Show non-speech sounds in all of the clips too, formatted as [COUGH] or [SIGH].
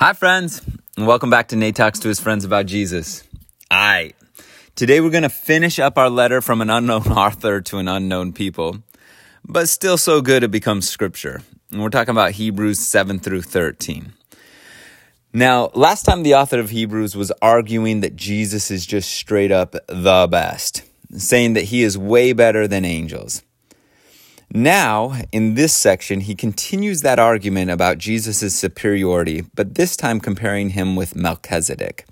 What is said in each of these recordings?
Hi, friends, and welcome back to Nate Talks to his friends about Jesus. Right, today we're going to finish up our letter from an unknown [LAUGHS] author to an unknown people, but still so good it becomes scripture. And we're talking about Hebrews 7 through 13. Now, last time the author of Hebrews was arguing that Jesus is just straight up the best, saying that he is way better than angels. Now, in this section, he continues that argument about Jesus' superiority, but this time comparing him with Melchizedek.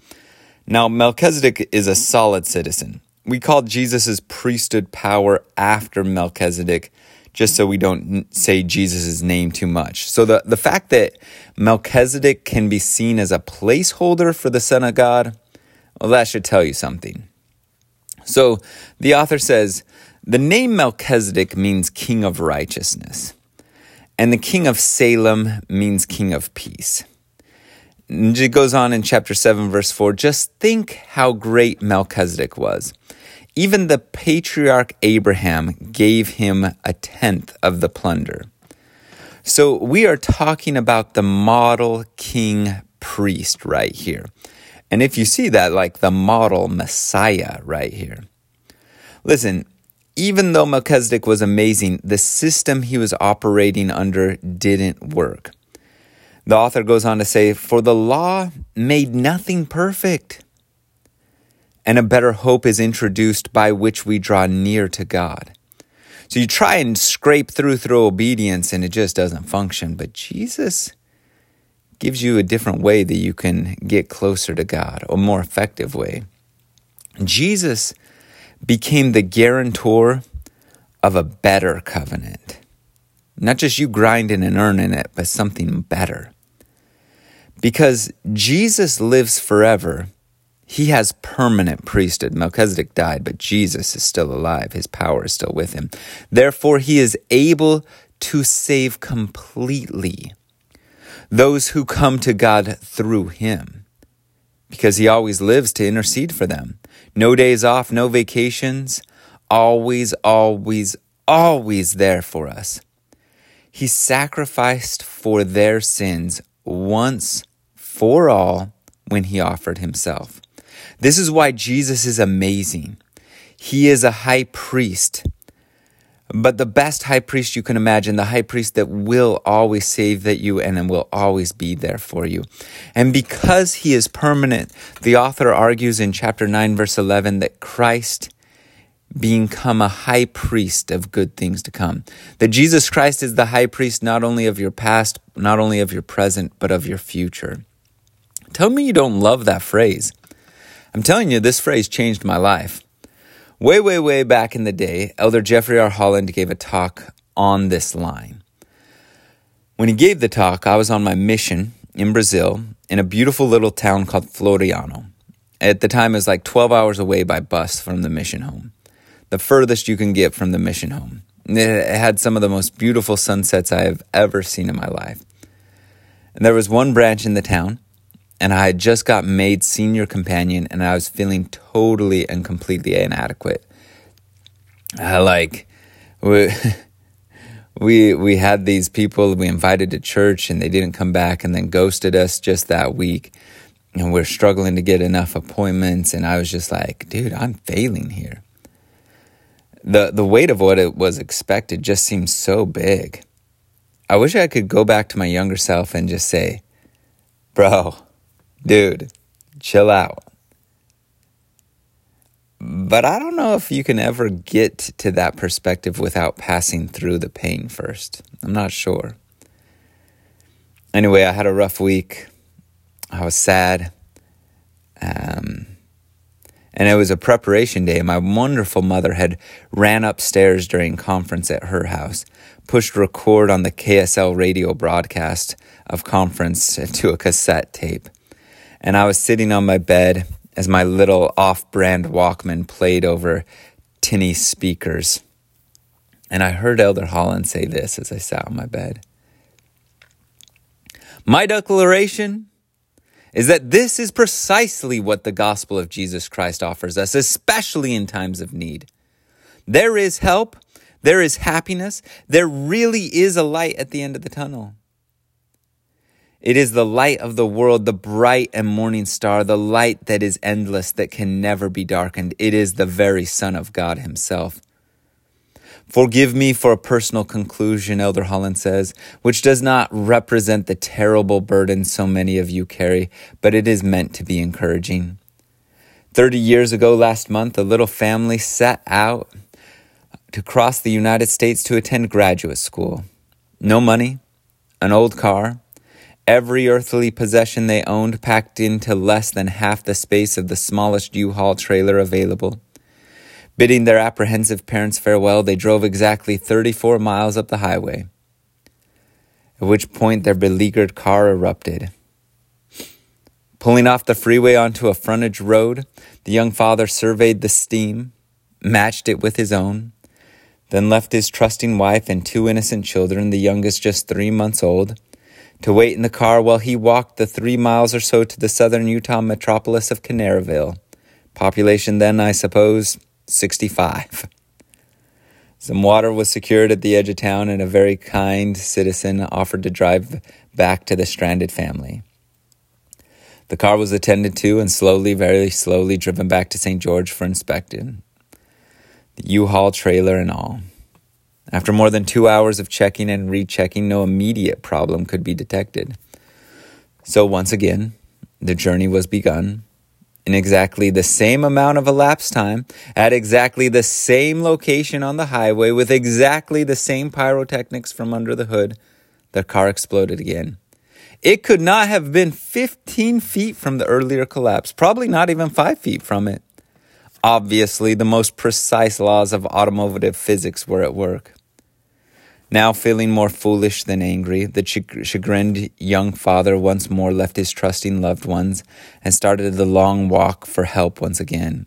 Now, Melchizedek is a solid citizen. We call Jesus' priesthood power after Melchizedek just so we don't say Jesus' name too much. So the, the fact that Melchizedek can be seen as a placeholder for the Son of God, well, that should tell you something. So the author says, the name Melchizedek means king of righteousness, and the king of Salem means king of peace. And it goes on in chapter 7, verse 4 just think how great Melchizedek was. Even the patriarch Abraham gave him a tenth of the plunder. So we are talking about the model king priest right here. And if you see that, like the model Messiah right here. Listen, even though Melchizedek was amazing, the system he was operating under didn't work. The author goes on to say, For the law made nothing perfect, and a better hope is introduced by which we draw near to God. So you try and scrape through through obedience, and it just doesn't function. But Jesus gives you a different way that you can get closer to God, a more effective way. Jesus became the guarantor of a better covenant. Not just you grinding and earning it, but something better. Because Jesus lives forever, he has permanent priesthood. Melchizedek died, but Jesus is still alive. His power is still with him. Therefore, he is able to save completely those who come to God through him because he always lives to intercede for them. No days off, no vacations, always, always, always there for us. He sacrificed for their sins once for all when he offered himself. This is why Jesus is amazing. He is a high priest but the best high priest you can imagine, the high priest that will always save that you and will always be there for you. And because he is permanent, the author argues in chapter 9, verse 11, that Christ become a high priest of good things to come. That Jesus Christ is the high priest not only of your past, not only of your present, but of your future. Tell me you don't love that phrase. I'm telling you, this phrase changed my life. Way, way, way back in the day, Elder Jeffrey R. Holland gave a talk on this line. When he gave the talk, I was on my mission in Brazil in a beautiful little town called Floriano. At the time, it was like 12 hours away by bus from the mission home, the furthest you can get from the mission home. It had some of the most beautiful sunsets I have ever seen in my life. And there was one branch in the town and I had just got made senior companion and I was feeling totally and completely inadequate. I like we [LAUGHS] we we had these people we invited to church and they didn't come back and then ghosted us just that week. And we're struggling to get enough appointments and I was just like, dude, I'm failing here. The the weight of what it was expected just seems so big. I wish I could go back to my younger self and just say, "Bro, dude, chill out. But I don't know if you can ever get to that perspective without passing through the pain first. I'm not sure. Anyway, I had a rough week. I was sad. Um, and it was a preparation day. My wonderful mother had ran upstairs during conference at her house, pushed record on the KSL radio broadcast of conference to a cassette tape and I was sitting on my bed as my little off brand Walkman played over tinny speakers. And I heard Elder Holland say this as I sat on my bed. My declaration is that this is precisely what the gospel of Jesus Christ offers us, especially in times of need. There is help, there is happiness, there really is a light at the end of the tunnel. It is the light of the world, the bright and morning star, the light that is endless, that can never be darkened. It is the very Son of God Himself. Forgive me for a personal conclusion, Elder Holland says, which does not represent the terrible burden so many of you carry, but it is meant to be encouraging. Thirty years ago, last month, a little family set out to cross the United States to attend graduate school. No money, an old car, every earthly possession they owned packed into less than half the space of the smallest U Haul trailer available. Bidding their apprehensive parents farewell, they drove exactly 34 miles up the highway, at which point their beleaguered car erupted. Pulling off the freeway onto a frontage road, the young father surveyed the steam, matched it with his own, then left his trusting wife and two innocent children, the youngest just three months old, to wait in the car while he walked the three miles or so to the southern Utah metropolis of Kanarraville. Population then, I suppose, 65. Some water was secured at the edge of town, and a very kind citizen offered to drive back to the stranded family. The car was attended to and slowly, very slowly driven back to St. George for inspection. The U Haul trailer and all. After more than two hours of checking and rechecking, no immediate problem could be detected. So once again, the journey was begun in exactly the same amount of elapsed time, at exactly the same location on the highway, with exactly the same pyrotechnics from under the hood, the car exploded again. It could not have been 15 feet from the earlier collapse, probably not even 5 feet from it. Obviously, the most precise laws of automotive physics were at work. Now feeling more foolish than angry, the chagrined young father once more left his trusting loved ones and started the long walk for help once again.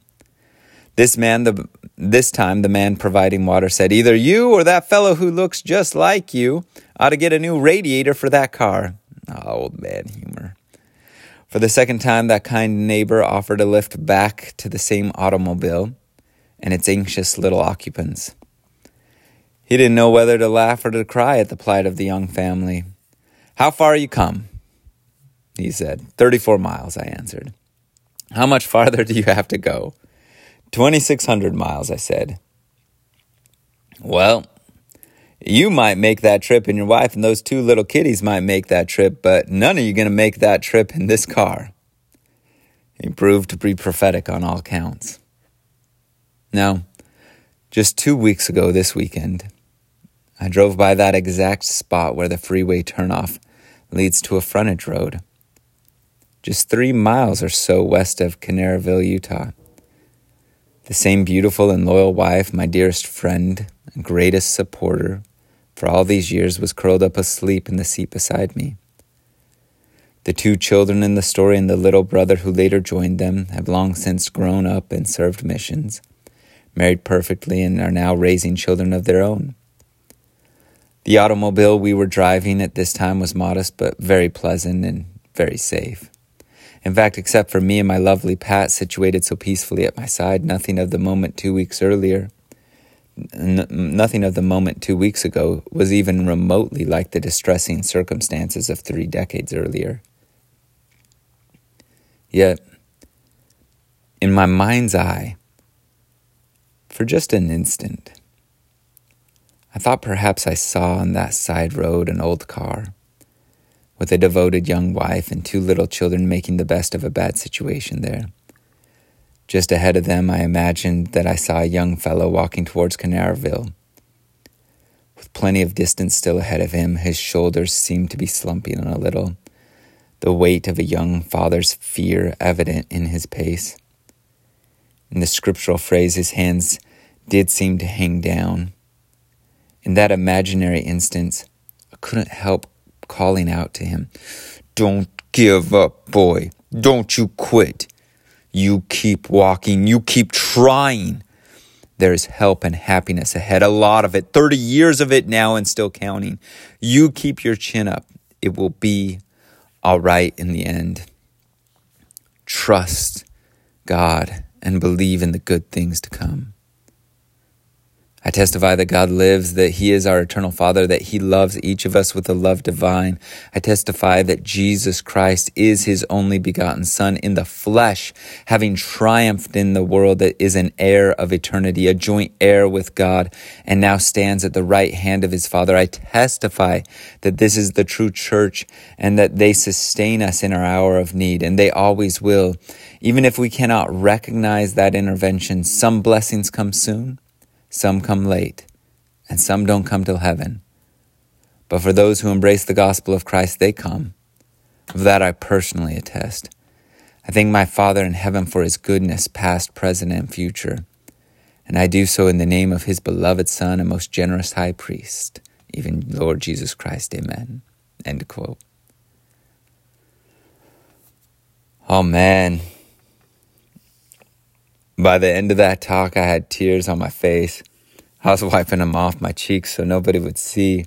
This man, the, this time the man providing water said, Either you or that fellow who looks just like you ought to get a new radiator for that car. Oh, old man humor. For the second time, that kind neighbor offered a lift back to the same automobile and its anxious little occupants. He didn't know whether to laugh or to cry at the plight of the young family. How far you come? He said. Thirty four miles, I answered. How much farther do you have to go? Twenty six hundred miles, I said. Well, you might make that trip, and your wife and those two little kitties might make that trip, but none of you going to make that trip in this car. He proved to be prophetic on all counts. Now, just two weeks ago this weekend, I drove by that exact spot where the freeway turnoff leads to a frontage road, just three miles or so west of Kanarraville, Utah. The same beautiful and loyal wife, my dearest friend and greatest supporter for all these years, was curled up asleep in the seat beside me. The two children in the story and the little brother who later joined them have long since grown up and served missions, married perfectly, and are now raising children of their own. The automobile we were driving at this time was modest but very pleasant and very safe. In fact, except for me and my lovely Pat situated so peacefully at my side, nothing of the moment two weeks earlier, n- nothing of the moment two weeks ago was even remotely like the distressing circumstances of three decades earlier. Yet, in my mind's eye, for just an instant, I thought perhaps I saw on that side road an old car with a devoted young wife and two little children making the best of a bad situation there. Just ahead of them, I imagined that I saw a young fellow walking towards Kanarraville. With plenty of distance still ahead of him, his shoulders seemed to be slumping a little, the weight of a young father's fear evident in his pace. In the scriptural phrase, his hands did seem to hang down in that imaginary instance, I couldn't help calling out to him, Don't give up, boy. Don't you quit. You keep walking. You keep trying. There's help and happiness ahead, a lot of it, 30 years of it now and still counting. You keep your chin up. It will be all right in the end. Trust God and believe in the good things to come. I testify that God lives, that He is our eternal Father, that He loves each of us with a love divine. I testify that Jesus Christ is His only begotten Son in the flesh, having triumphed in the world that is an heir of eternity, a joint heir with God, and now stands at the right hand of His Father. I testify that this is the true church and that they sustain us in our hour of need, and they always will. Even if we cannot recognize that intervention, some blessings come soon some come late, and some don't come till heaven. But for those who embrace the gospel of Christ, they come. Of that I personally attest. I thank my Father in heaven for his goodness, past, present, and future. And I do so in the name of his beloved Son and most generous high priest, even Lord Jesus Christ. Amen. End quote. Man, by the end of that talk, I had tears on my face. I was wiping them off my cheeks so nobody would see.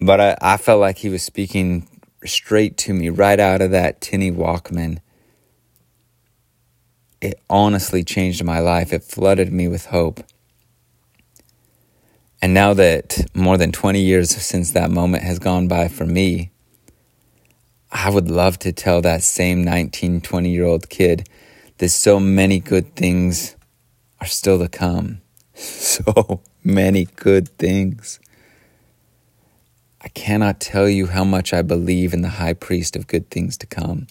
But I, I felt like he was speaking straight to me right out of that tinny Walkman. It honestly changed my life. It flooded me with hope. And now that more than 20 years since that moment has gone by for me, I would love to tell that same 19, 20 year old kid there's so many good things are still to come. [LAUGHS] So many good things. I cannot tell you how much I believe in the high priest of good things to come.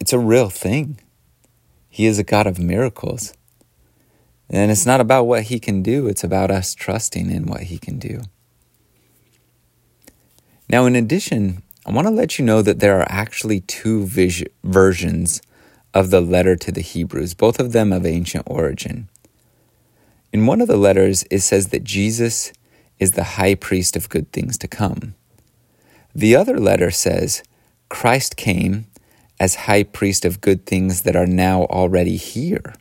It's a real thing. He is a God of miracles. And it's not about what he can do, it's about us trusting in what he can do. Now, in addition, I want to let you know that there are actually two vis- versions of the letter to the Hebrews, both of them of ancient origin. In one of the letters, it says that Jesus is the high priest of good things to come. The other letter says Christ came as high priest of good things that are now already here.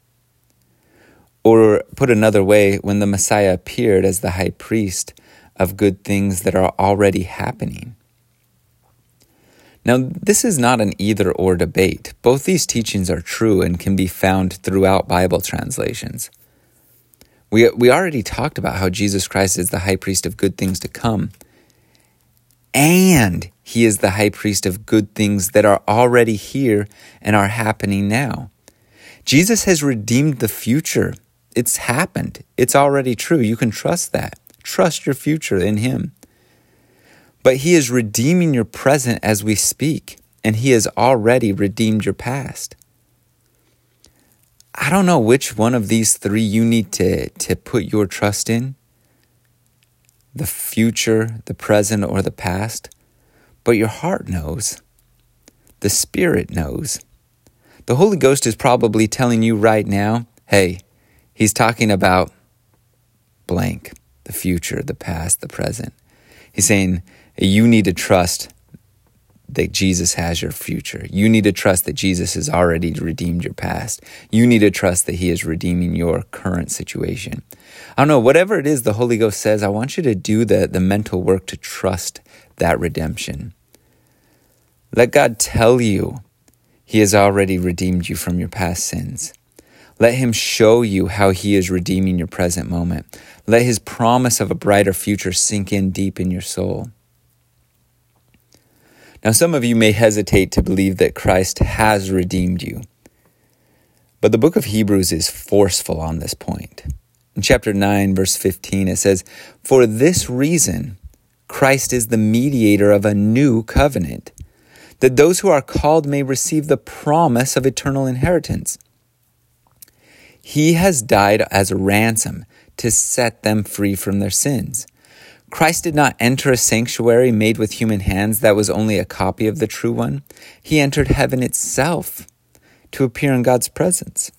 Or, put another way, when the Messiah appeared as the high priest of good things that are already happening. Now, this is not an either or debate. Both these teachings are true and can be found throughout Bible translations. We, we already talked about how Jesus Christ is the high priest of good things to come, and he is the high priest of good things that are already here and are happening now. Jesus has redeemed the future. It's happened. It's already true. You can trust that. Trust your future in him. But He is redeeming your present as we speak, and He has already redeemed your past. I don't know which one of these three you need to, to put your trust in the future, the present, or the past, but your heart knows. The Spirit knows. The Holy Ghost is probably telling you right now hey, He's talking about blank, the future, the past, the present. He's saying, you need to trust that Jesus has your future. You need to trust that Jesus has already redeemed your past. You need to trust that He is redeeming your current situation. I don't know, whatever it is the Holy Ghost says, I want you to do the, the mental work to trust that redemption. Let God tell you He has already redeemed you from your past sins. Let Him show you how He is redeeming your present moment. Let His promise of a brighter future sink in deep in your soul. Now, some of you may hesitate to believe that Christ has redeemed you, but the book of Hebrews is forceful on this point. In chapter 9, verse 15, it says, For this reason, Christ is the mediator of a new covenant, that those who are called may receive the promise of eternal inheritance. He has died as a ransom to set them free from their sins. Christ did not enter a sanctuary made with human hands that was only a copy of the true one. He entered heaven itself to appear in God's presence.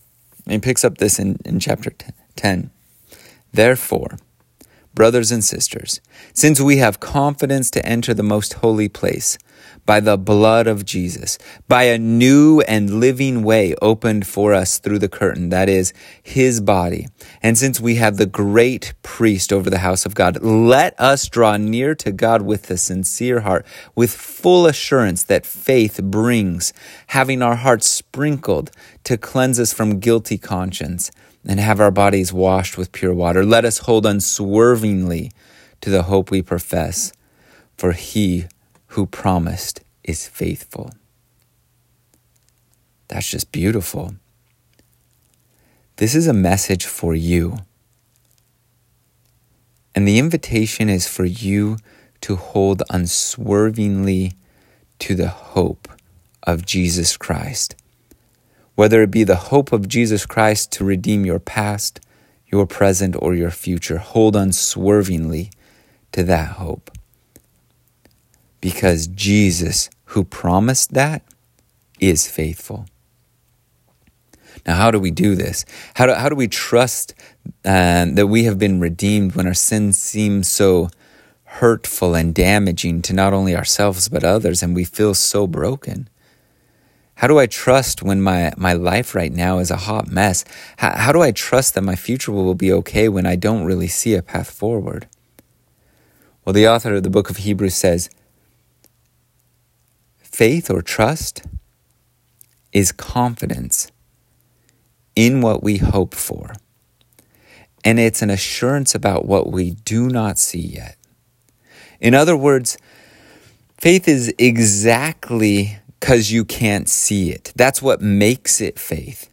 And he picks up this in, in chapter 10. Therefore, brothers and sisters, since we have confidence to enter the most holy place by the blood of Jesus, by a new and living way opened for us through the curtain, that is, his body. And since we have the great priest over the house of God, let us draw near to God with a sincere heart, with full assurance that faith brings, having our hearts sprinkled to cleanse us from guilty conscience, and have our bodies washed with pure water. Let us hold unswervingly to the hope we profess, for he who promised is faithful. That's just beautiful. This is a message for you. And the invitation is for you to hold unswervingly to the hope of Jesus Christ. Whether it be the hope of Jesus Christ to redeem your past, your present, or your future, hold unswervingly to that hope because Jesus, who promised that, is faithful. Now, how do we do this? How do, how do we trust uh, that we have been redeemed when our sins seem so hurtful and damaging to not only ourselves but others and we feel so broken? How do I trust when my, my life right now is a hot mess? How, how do I trust that my future will be okay when I don't really see a path forward? Well, the author of the book of Hebrews says, Faith or trust is confidence in what we hope for. And it's an assurance about what we do not see yet. In other words, faith is exactly because you can't see it. That's what makes it faith.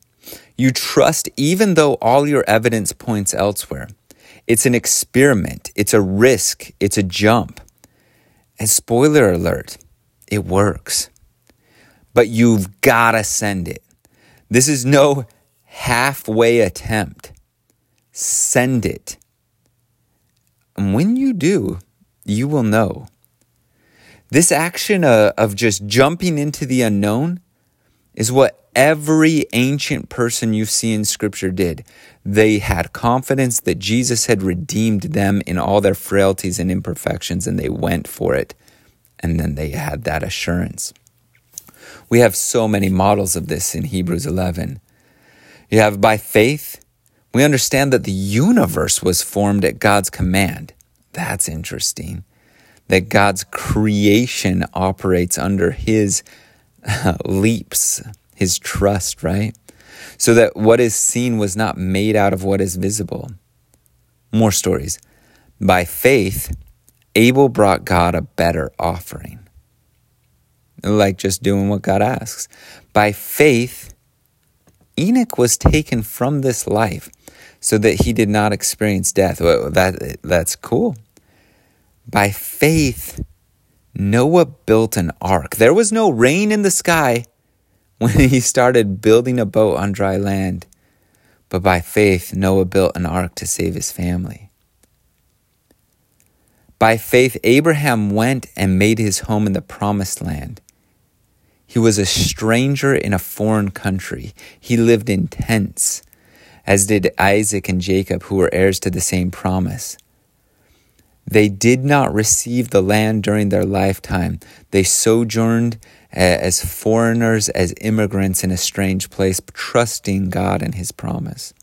You trust even though all your evidence points elsewhere. It's an experiment, it's a risk, it's a jump. And spoiler alert, it works. But you've got to send it. This is no halfway attempt. Send it. And when you do, you will know. This action uh, of just jumping into the unknown is what every ancient person you see in Scripture did. They had confidence that Jesus had redeemed them in all their frailties and imperfections, and they went for it and then they had that assurance. We have so many models of this in Hebrews 11. You have by faith, we understand that the universe was formed at God's command. That's interesting. That God's creation operates under his [LAUGHS] leaps, his trust, right? So that what is seen was not made out of what is visible. More stories. By faith, Abel brought God a better offering. Like just doing what God asks. By faith, Enoch was taken from this life so that he did not experience death. Well, that, that's cool. By faith, Noah built an ark. There was no rain in the sky when he started building a boat on dry land. But by faith, Noah built an ark to save his family. By faith, Abraham went and made his home in the promised land. He was a stranger in a foreign country. He lived in tents, as did Isaac and Jacob, who were heirs to the same promise. They did not receive the land during their lifetime. They sojourned eh, as foreigners, as immigrants in a strange place, trusting God and his promise.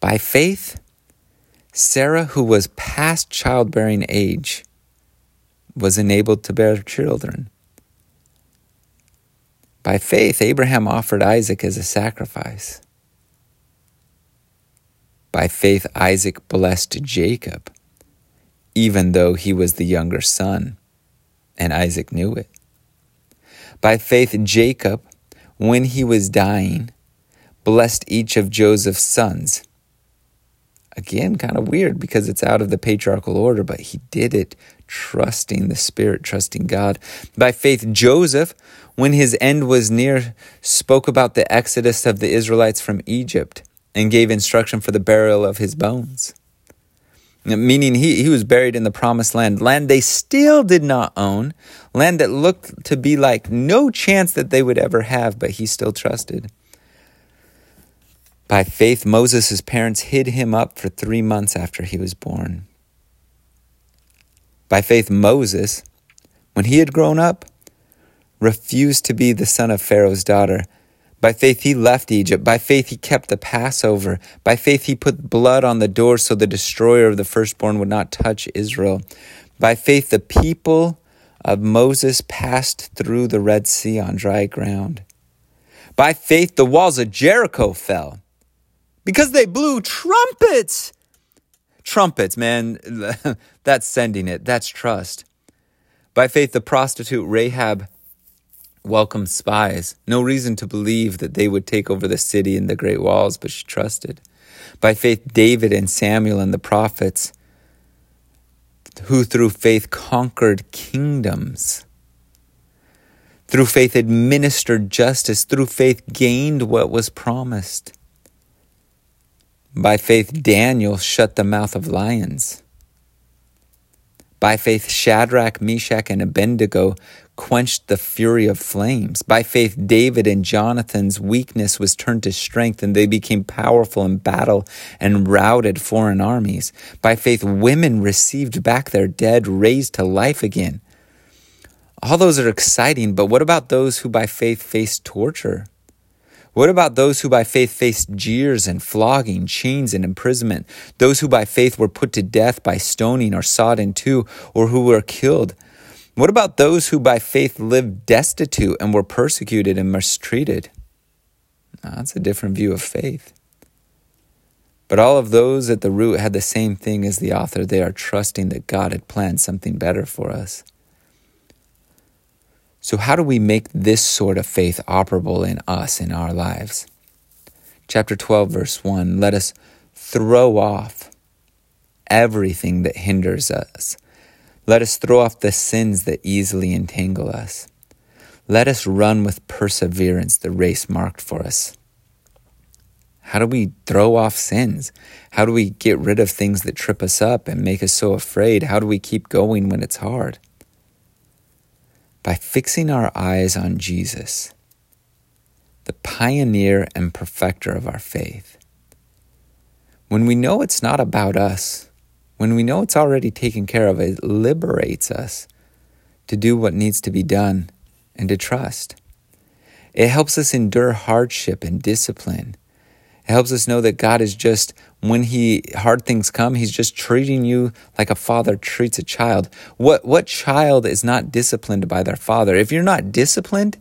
By faith, Sarah, who was past childbearing age, was enabled to bear children. By faith, Abraham offered Isaac as a sacrifice. By faith, Isaac blessed Jacob, even though he was the younger son, and Isaac knew it. By faith, Jacob, when he was dying, blessed each of Joseph's sons Again, kind of weird because it's out of the patriarchal order, but he did it trusting the Spirit, trusting God. By faith, Joseph, when his end was near, spoke about the exodus of the Israelites from Egypt and gave instruction for the burial of his bones. Meaning he, he was buried in the promised land, land they still did not own, land that looked to be like no chance that they would ever have, but he still trusted. By faith, Moses' parents hid him up for three months after he was born. By faith, Moses, when he had grown up, refused to be the son of Pharaoh's daughter. By faith, he left Egypt. By faith, he kept the Passover. By faith, he put blood on the door so the destroyer of the firstborn would not touch Israel. By faith, the people of Moses passed through the Red Sea on dry ground. By faith, the walls of Jericho fell because they blew trumpets. Trumpets, man, [LAUGHS] that's sending it. That's trust. By faith, the prostitute Rahab welcomed spies. No reason to believe that they would take over the city and the great walls, but she trusted. By faith, David and Samuel and the prophets, who through faith conquered kingdoms. Through faith administered justice. Through faith gained what was promised. By faith, Daniel shut the mouth of lions. By faith, Shadrach, Meshach, and Abednego quenched the fury of flames. By faith, David and Jonathan's weakness was turned to strength, and they became powerful in battle and routed foreign armies. By faith, women received back their dead, raised to life again. All those are exciting, but what about those who by faith faced torture? What about those who by faith faced jeers and flogging, chains and imprisonment? Those who by faith were put to death by stoning or sawed in two, or who were killed? What about those who by faith lived destitute and were persecuted and mistreated? that's a different view of faith. But all of those at the root had the same thing as the author. They are trusting that God had planned something better for us. So, how do we make this sort of faith operable in us, in our lives? Chapter 12, verse 1 let us throw off everything that hinders us. Let us throw off the sins that easily entangle us. Let us run with perseverance the race marked for us. How do we throw off sins? How do we get rid of things that trip us up and make us so afraid? How do we keep going when it's hard? By fixing our eyes on Jesus, the pioneer and perfecter of our faith. When we know it's not about us, when we know it's already taken care of, it liberates us to do what needs to be done and to trust. It helps us endure hardship and discipline. It helps us know that God is just, when he hard things come, he's just treating you like a father treats a child. What what child is not disciplined by their father? If you're not disciplined,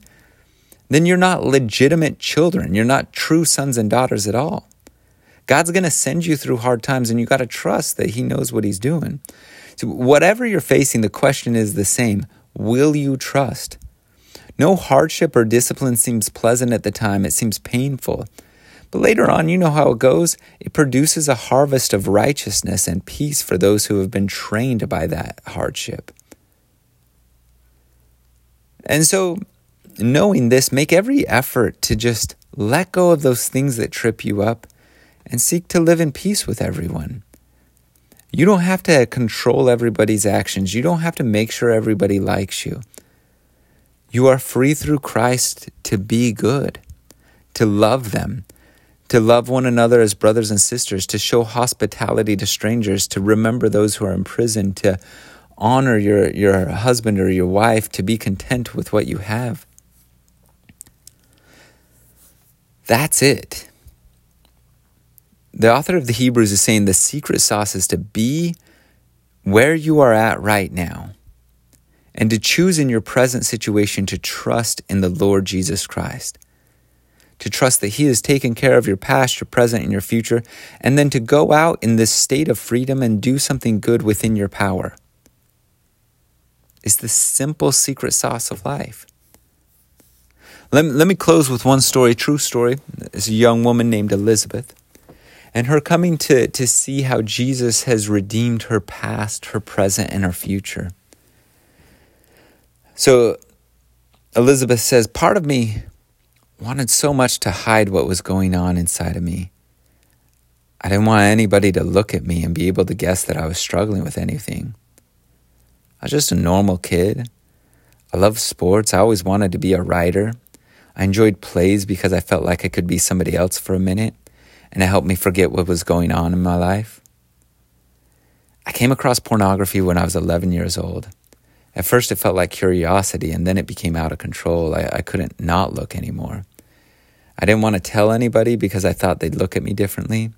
then you're not legitimate children. You're not true sons and daughters at all. God's going to send you through hard times and you got to trust that he knows what he's doing. So whatever you're facing, the question is the same. Will you trust? No hardship or discipline seems pleasant at the time. It seems painful. But later on, you know how it goes. It produces a harvest of righteousness and peace for those who have been trained by that hardship. And so, knowing this, make every effort to just let go of those things that trip you up and seek to live in peace with everyone. You don't have to control everybody's actions. You don't have to make sure everybody likes you. You are free through Christ to be good, to love them, to love one another as brothers and sisters, to show hospitality to strangers, to remember those who are in prison, to honor your, your husband or your wife, to be content with what you have. That's it. The author of the Hebrews is saying the secret sauce is to be where you are at right now and to choose in your present situation to trust in the Lord Jesus Christ to trust that He has taken care of your past, your present, and your future, and then to go out in this state of freedom and do something good within your power. It's the simple secret sauce of life. Let me, let me close with one story, true story. It's a young woman named Elizabeth, and her coming to, to see how Jesus has redeemed her past, her present, and her future. So Elizabeth says, Part of me wanted so much to hide what was going on inside of me. I didn't want anybody to look at me and be able to guess that I was struggling with anything. I was just a normal kid. I loved sports. I always wanted to be a writer. I enjoyed plays because I felt like I could be somebody else for a minute. and it helped me forget what was going on in my life. I came across pornography when I was 11 years old. At first, it felt like curiosity, and then it became out of control. I, I couldn't not look anymore. I didn't want to tell anybody because I thought they'd look at me differently.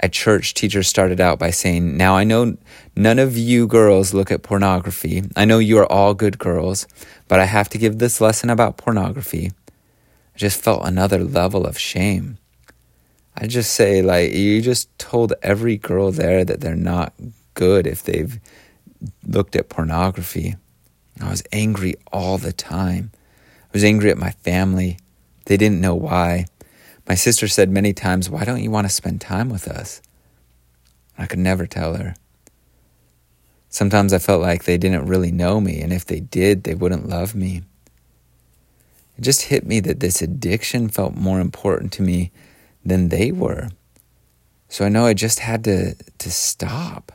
At church, teachers started out by saying, Now I know none of you girls look at pornography. I know you are all good girls, but I have to give this lesson about pornography. I just felt another level of shame. I just say, like, you just told every girl there that they're not good if they've looked at pornography. I was angry all the time. I was angry at my family. They didn't know why. My sister said many times, Why don't you want to spend time with us? I could never tell her. Sometimes I felt like they didn't really know me, and if they did, they wouldn't love me. It just hit me that this addiction felt more important to me than they were. So I know I just had to, to stop.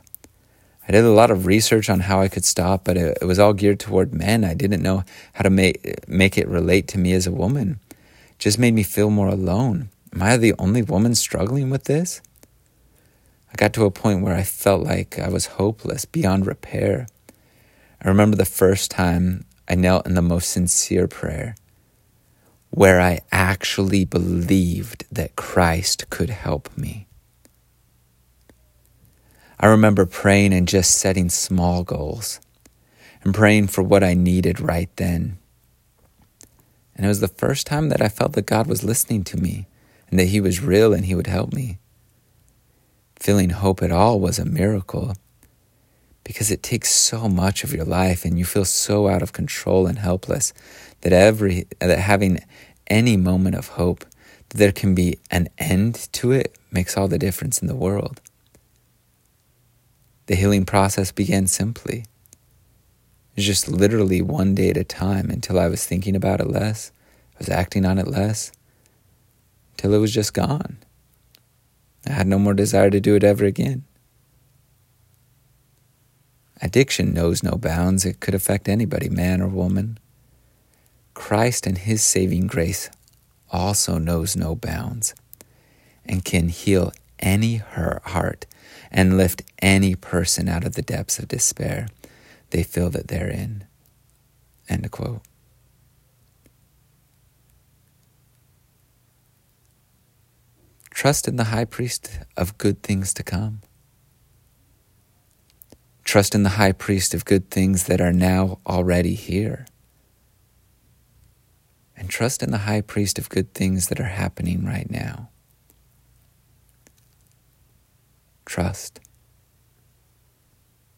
I did a lot of research on how I could stop, but it, it was all geared toward men. I didn't know how to make, make it relate to me as a woman. Just made me feel more alone. Am I the only woman struggling with this? I got to a point where I felt like I was hopeless, beyond repair. I remember the first time I knelt in the most sincere prayer where I actually believed that Christ could help me. I remember praying and just setting small goals and praying for what I needed right then. And it was the first time that I felt that God was listening to me and that He was real and He would help me. Feeling hope at all was a miracle because it takes so much of your life and you feel so out of control and helpless that every that having any moment of hope that there can be an end to it makes all the difference in the world. The healing process began simply. Just literally one day at a time until I was thinking about it less, I was acting on it less, till it was just gone. I had no more desire to do it ever again. Addiction knows no bounds. It could affect anybody, man or woman. Christ and His saving grace also knows no bounds and can heal any heart and lift any person out of the depths of despair they feel that they're in. End quote. Trust in the high priest of good things to come. Trust in the high priest of good things that are now already here. And trust in the high priest of good things that are happening right now. Trust.